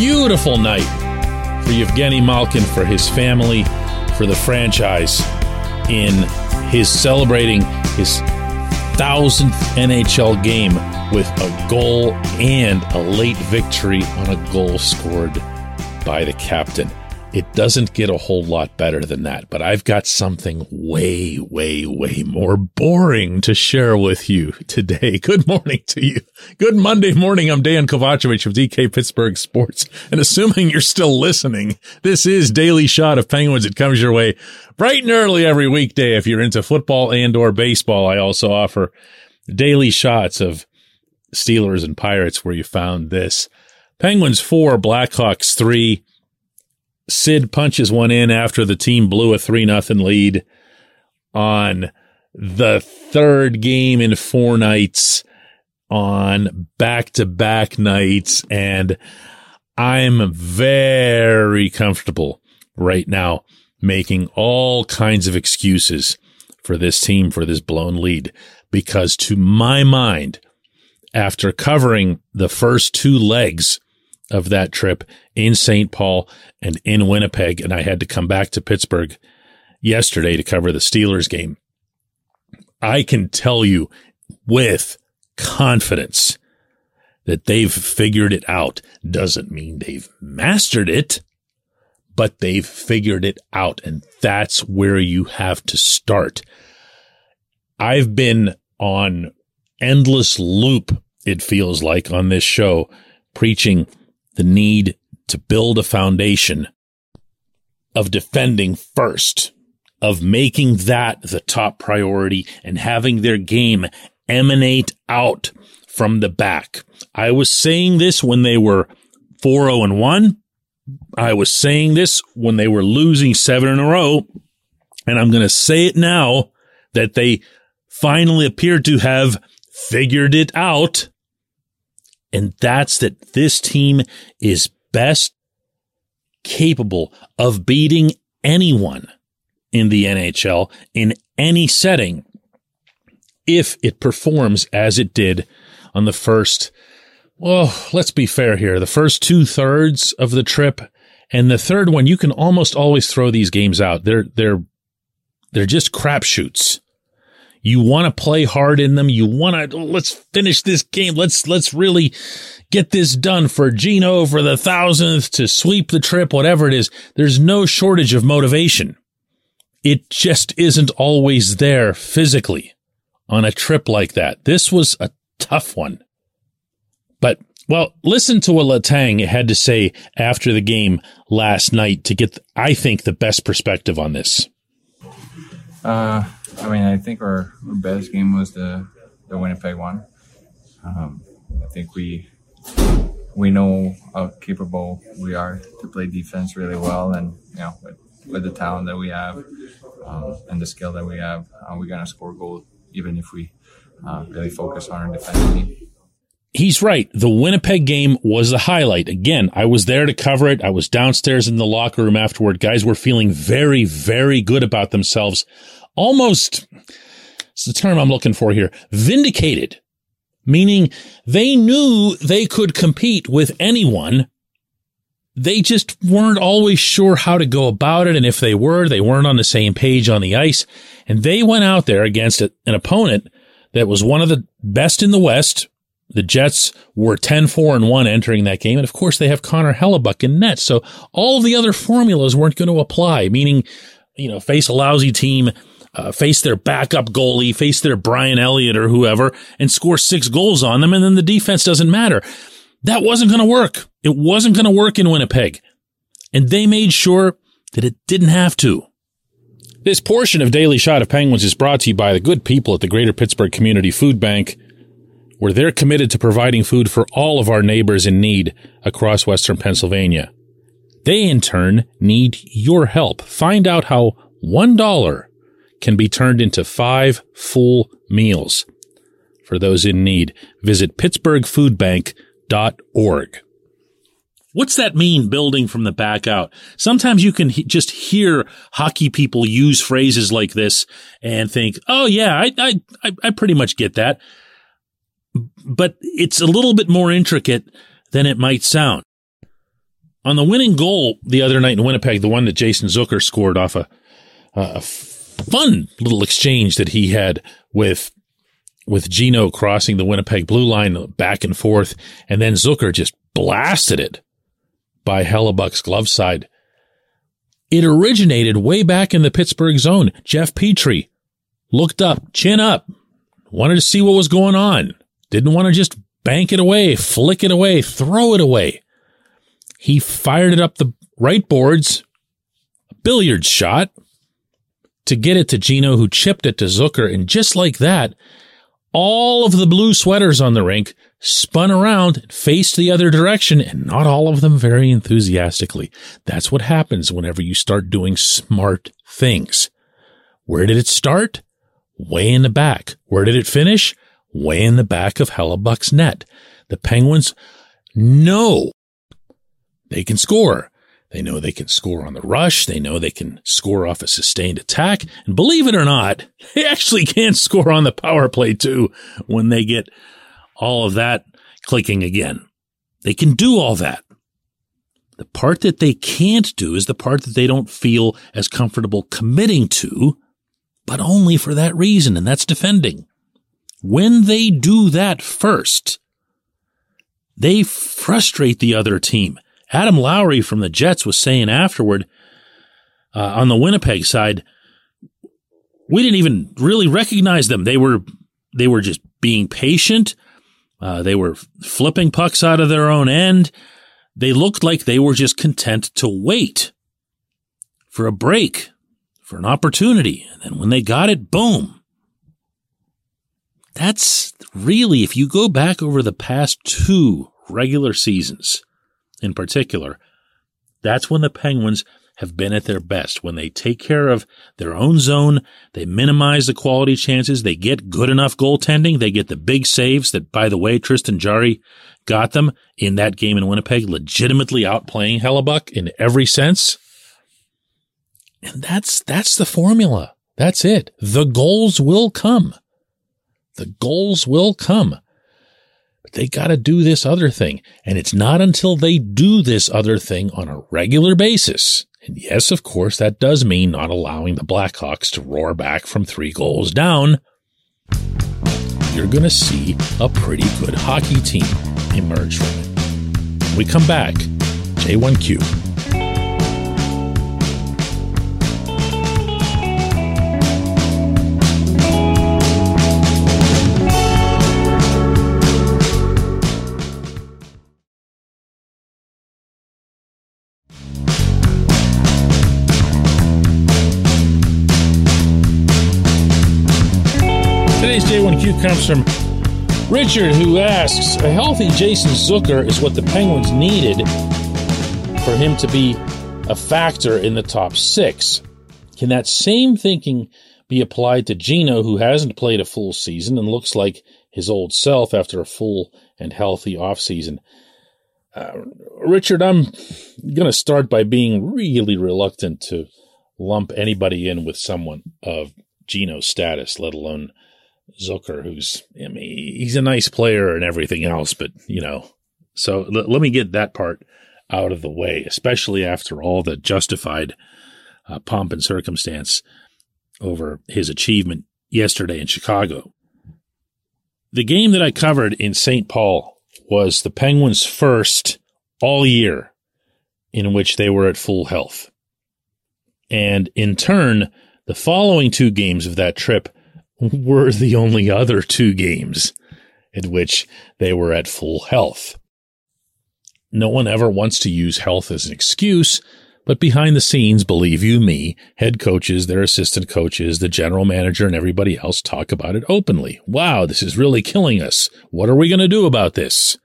beautiful night for Evgeni Malkin, for his family, for the franchise in his celebrating his thousandth NHL game with a goal and a late victory on a goal scored by the captain. It doesn't get a whole lot better than that, but I've got something way, way, way more boring to share with you today. Good morning to you. Good Monday morning. I'm Dejan Kovacevic of DK Pittsburgh Sports. And assuming you're still listening, this is Daily Shot of Penguins. It comes your way bright and early every weekday. If you're into football and or baseball, I also offer daily shots of Steelers and Pirates where you found this. Penguins four, Blackhawks three. Sid punches one in after the team blew a 3 nothing lead on the third game in four nights on back to back nights. And I'm very comfortable right now making all kinds of excuses for this team for this blown lead because to my mind, after covering the first two legs of that trip in St. Paul and in Winnipeg. And I had to come back to Pittsburgh yesterday to cover the Steelers game. I can tell you with confidence that they've figured it out. Doesn't mean they've mastered it, but they've figured it out. And that's where you have to start. I've been on endless loop, it feels like, on this show, preaching the need to build a foundation of defending first, of making that the top priority and having their game emanate out from the back. I was saying this when they were 4-0 and 1. I was saying this when they were losing seven in a row. And I'm going to say it now that they finally appear to have figured it out. And that's that this team is best capable of beating anyone in the NHL in any setting if it performs as it did on the first, well, let's be fair here, the first two thirds of the trip and the third one, you can almost always throw these games out. They're, they're, they're just crapshoots. You want to play hard in them. You want to, let's finish this game. Let's, let's really get this done for Gino for the thousandth to sweep the trip, whatever it is. There's no shortage of motivation. It just isn't always there physically on a trip like that. This was a tough one. But, well, listen to what Letang had to say after the game last night to get, I think, the best perspective on this. Uh, I mean, I think our, our best game was the, the Winnipeg one. Um, I think we we know how capable we are to play defense really well, and you know with, with the talent that we have um, and the skill that we have, uh, we're gonna score goals even if we uh, really focus on our defense He's right. The Winnipeg game was the highlight. Again, I was there to cover it. I was downstairs in the locker room afterward. Guys were feeling very, very good about themselves. Almost, it's the term I'm looking for here, vindicated meaning they knew they could compete with anyone. They just weren't always sure how to go about it. And if they were, they weren't on the same page on the ice. And they went out there against an opponent that was one of the best in the West. The Jets were 10-4 and 1 entering that game. And of course, they have Connor Hellebuyck in net. So all the other formulas weren't going to apply, meaning, you know, face a lousy team uh, face their backup goalie, face their Brian Elliott or whoever, and score six goals on them, and then the defense doesn't matter. That wasn't going to work. It wasn't going to work in Winnipeg. And they made sure that it didn't have to. This portion of Daily Shot of Penguins is brought to you by the good people at the Greater Pittsburgh Community Food Bank, where they're committed to providing food for all of our neighbors in need across Western Pennsylvania. They, in turn, need your help. Find out how $1 can be turned into five full meals. For those in need, visit pittsburghfoodbank.org. What's that mean, building from the back out? Sometimes you can he- just hear hockey people use phrases like this and think, oh, yeah, I, I, I pretty much get that. But it's a little bit more intricate than it might sound. on the winning goal the other night in Winnipeg, the one that Jason Zucker scored off a, a fun little exchange that he had with with Gino crossing the Winnipeg blue line back and forth, and then Zucker just blasted it by Hellebuyck's glove side. It originated way back in the Pittsburgh zone. Jeff Petry looked up, chin up, wanted to see what was going on. Didn't want to just bank it away, flick it away, throw it away. He fired it up the right boards, a billiard shot to get it to Gino, who chipped it to Zucker. And just like that, all of the blue sweaters on the rink spun around, faced the other direction, and not all of them very enthusiastically. That's what happens whenever you start doing smart things. Where did it start? Way in the back. Where did it finish? Way in the back of Hellebuyck's net. The Penguins know they can score. They know they can score on the rush. They know they can score off a sustained attack. And believe it or not, they actually can score on the power play too when they get all of that clicking again. They can do all that. The part that they can't do is the part that they don't feel as comfortable committing to, but only for that reason, and that's defending. When they do that first, they frustrate the other team. Adam Lowry from the Jets was saying afterward uh, on the Winnipeg side, we didn't even really recognize them. They were they were just being patient. Uh, they were flipping pucks out of their own end. They looked like they were just content to wait for a break, for an opportunity. And then when they got it, boom. That's really, if you go back over the past two regular seasons, in particular, that's when the Penguins have been at their best. When they take care of their own zone, they minimize the quality chances, they get good enough goaltending, they get the big saves that, by the way, Tristan Jarry got them in that game in Winnipeg, legitimately outplaying Hellebuyck in every sense. And that's, that's the formula. That's it. The goals will come. The goals will come. They got to do this other thing. And it's not until they do this other thing on a regular basis. And yes, of course, that does mean not allowing the Blackhawks to roar back from three goals down. You're going to see a pretty good hockey team emerge from it. When we come back, J1Q. J1Q comes from Richard, who asks A healthy Jason Zucker is what the Penguins needed for him to be a factor in the top six. Can that same thinking be applied to Gino, who hasn't played a full season and looks like his old self after a full and healthy offseason? Uh, Richard, I'm going to start by being really reluctant to lump anybody in with someone of Gino's status, let alone Zucker, who's, I mean, he's a nice player and everything else, but, you know, so l- let me get that part out of the way, especially after all the justified uh, pomp and circumstance over his achievement yesterday in Chicago. The game that I covered in St. Paul was the Penguins' first all year in which they were at full health. And in turn, the following two games of that trip were the only other two games in which they were at full health. No one ever wants to use health as an excuse, but behind the scenes, believe you me, head coaches, their assistant coaches, the general manager, and everybody else talk about it openly. Wow, this is really killing us. What are we going to do about this?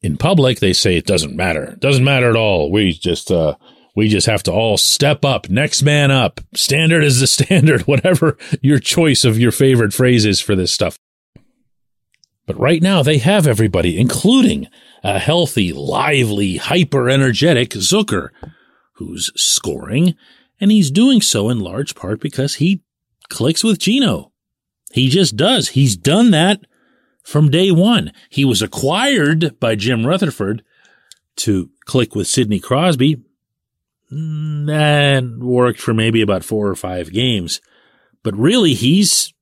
In public, they say it doesn't matter. It doesn't matter at all. We just, uh, we just have to all step up, next man up. Standard is the standard, whatever your choice of your favorite phrase is for this stuff. But right now they have everybody, including a healthy, lively, hyper energetic Zucker, who's scoring, and he's doing so in large part because he clicks with Gino. He just does. He's done that from day one. He was acquired by Jim Rutherford to click with Sidney Crosby. Mm, that worked for maybe about four or five games. But really, he's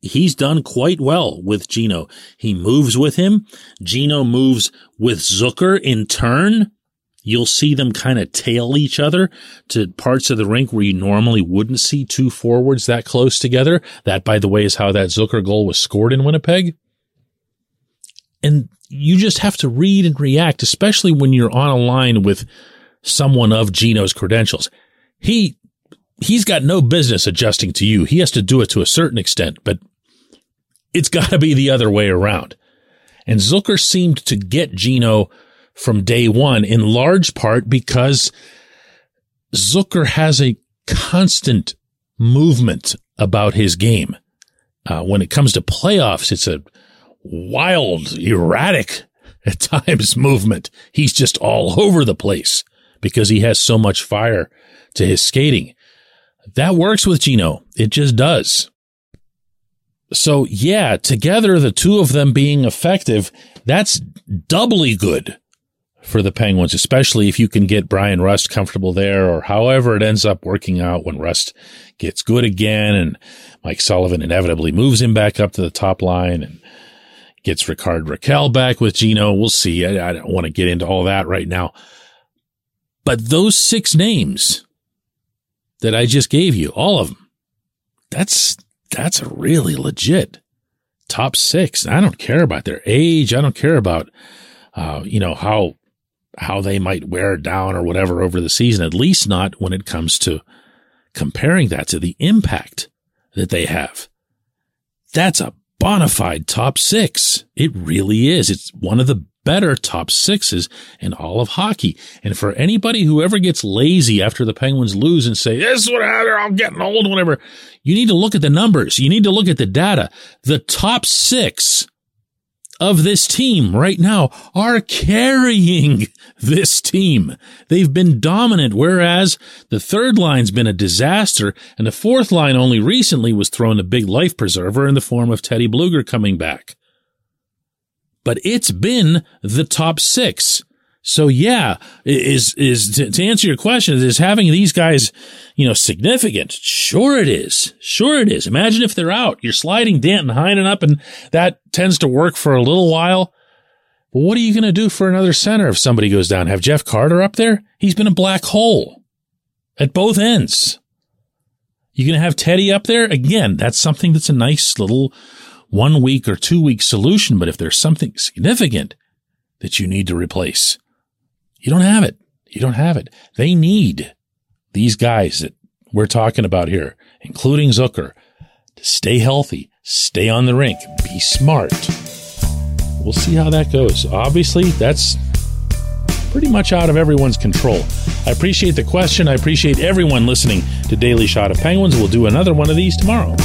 he's done quite well with Gino. He moves with him. Gino moves with Zucker in turn. You'll see them kind of tail each other to parts of the rink where you normally wouldn't see two forwards that close together. That, by the way, is how that Zucker goal was scored in Winnipeg. And you just have to read and react, especially when you're on a line with someone of Gino's credentials. He, he's got no business adjusting to you. He has to do it to a certain extent, but it's got to be the other way around. And Zucker seemed to get Gino from day one in large part because Zucker has a constant movement about his game. Uh, when it comes to playoffs, it's a wild, erratic at times movement. He's just all over the place because he has so much fire to his skating. That works with Gino. It just does. So yeah, together, the two of them being effective, that's doubly good for the Penguins, especially if you can get Bryan Rust comfortable there or however it ends up working out when Rust gets good again and Mike Sullivan inevitably moves him back up to the top line and gets Rickard Rakell back with Gino. We'll see. I, I don't want to get into all that right now. But those six names that I just gave you, all of them, that's, that's a really legit top six. I don't care about their age. I don't care about, uh, you know, how, how they might wear down or whatever over the season, at least not when it comes to comparing that to the impact that they have. That's a bona fide top six. It really is. It's one of the better top sixes in all of hockey. And for anybody who ever gets lazy after the Penguins lose and say, this is what I'm getting old, whatever, you need to look at the numbers. You need to look at the data. The top six of this team right now are carrying this team. They've been dominant, whereas the third line's been a disaster, and the fourth line only recently was thrown a big life preserver in the form of Teddy Blueger coming back. But it's been the top six. So yeah, is, is to, to, answer your question, is having these guys, you know, significant? Sure it is. Sure it is. Imagine if they're out. You're sliding Danton Heinen up and that tends to work for a little while. But what are you going to do for another center if somebody goes down? Have Jeff Carter up there? He's been a black hole at both ends. You're going to have Teddy up there? Again, that's something that's a nice little one week or two week solution. But if there's something significant that you need to replace, you don't have it. You don't have it. They need these guys that we're talking about here, including Zucker, to stay healthy, stay on the rink, be smart. We'll see how that goes. Obviously, that's pretty much out of everyone's control. I appreciate the question. I appreciate everyone listening to Daily Shot of Penguins. We'll do another one of these tomorrow.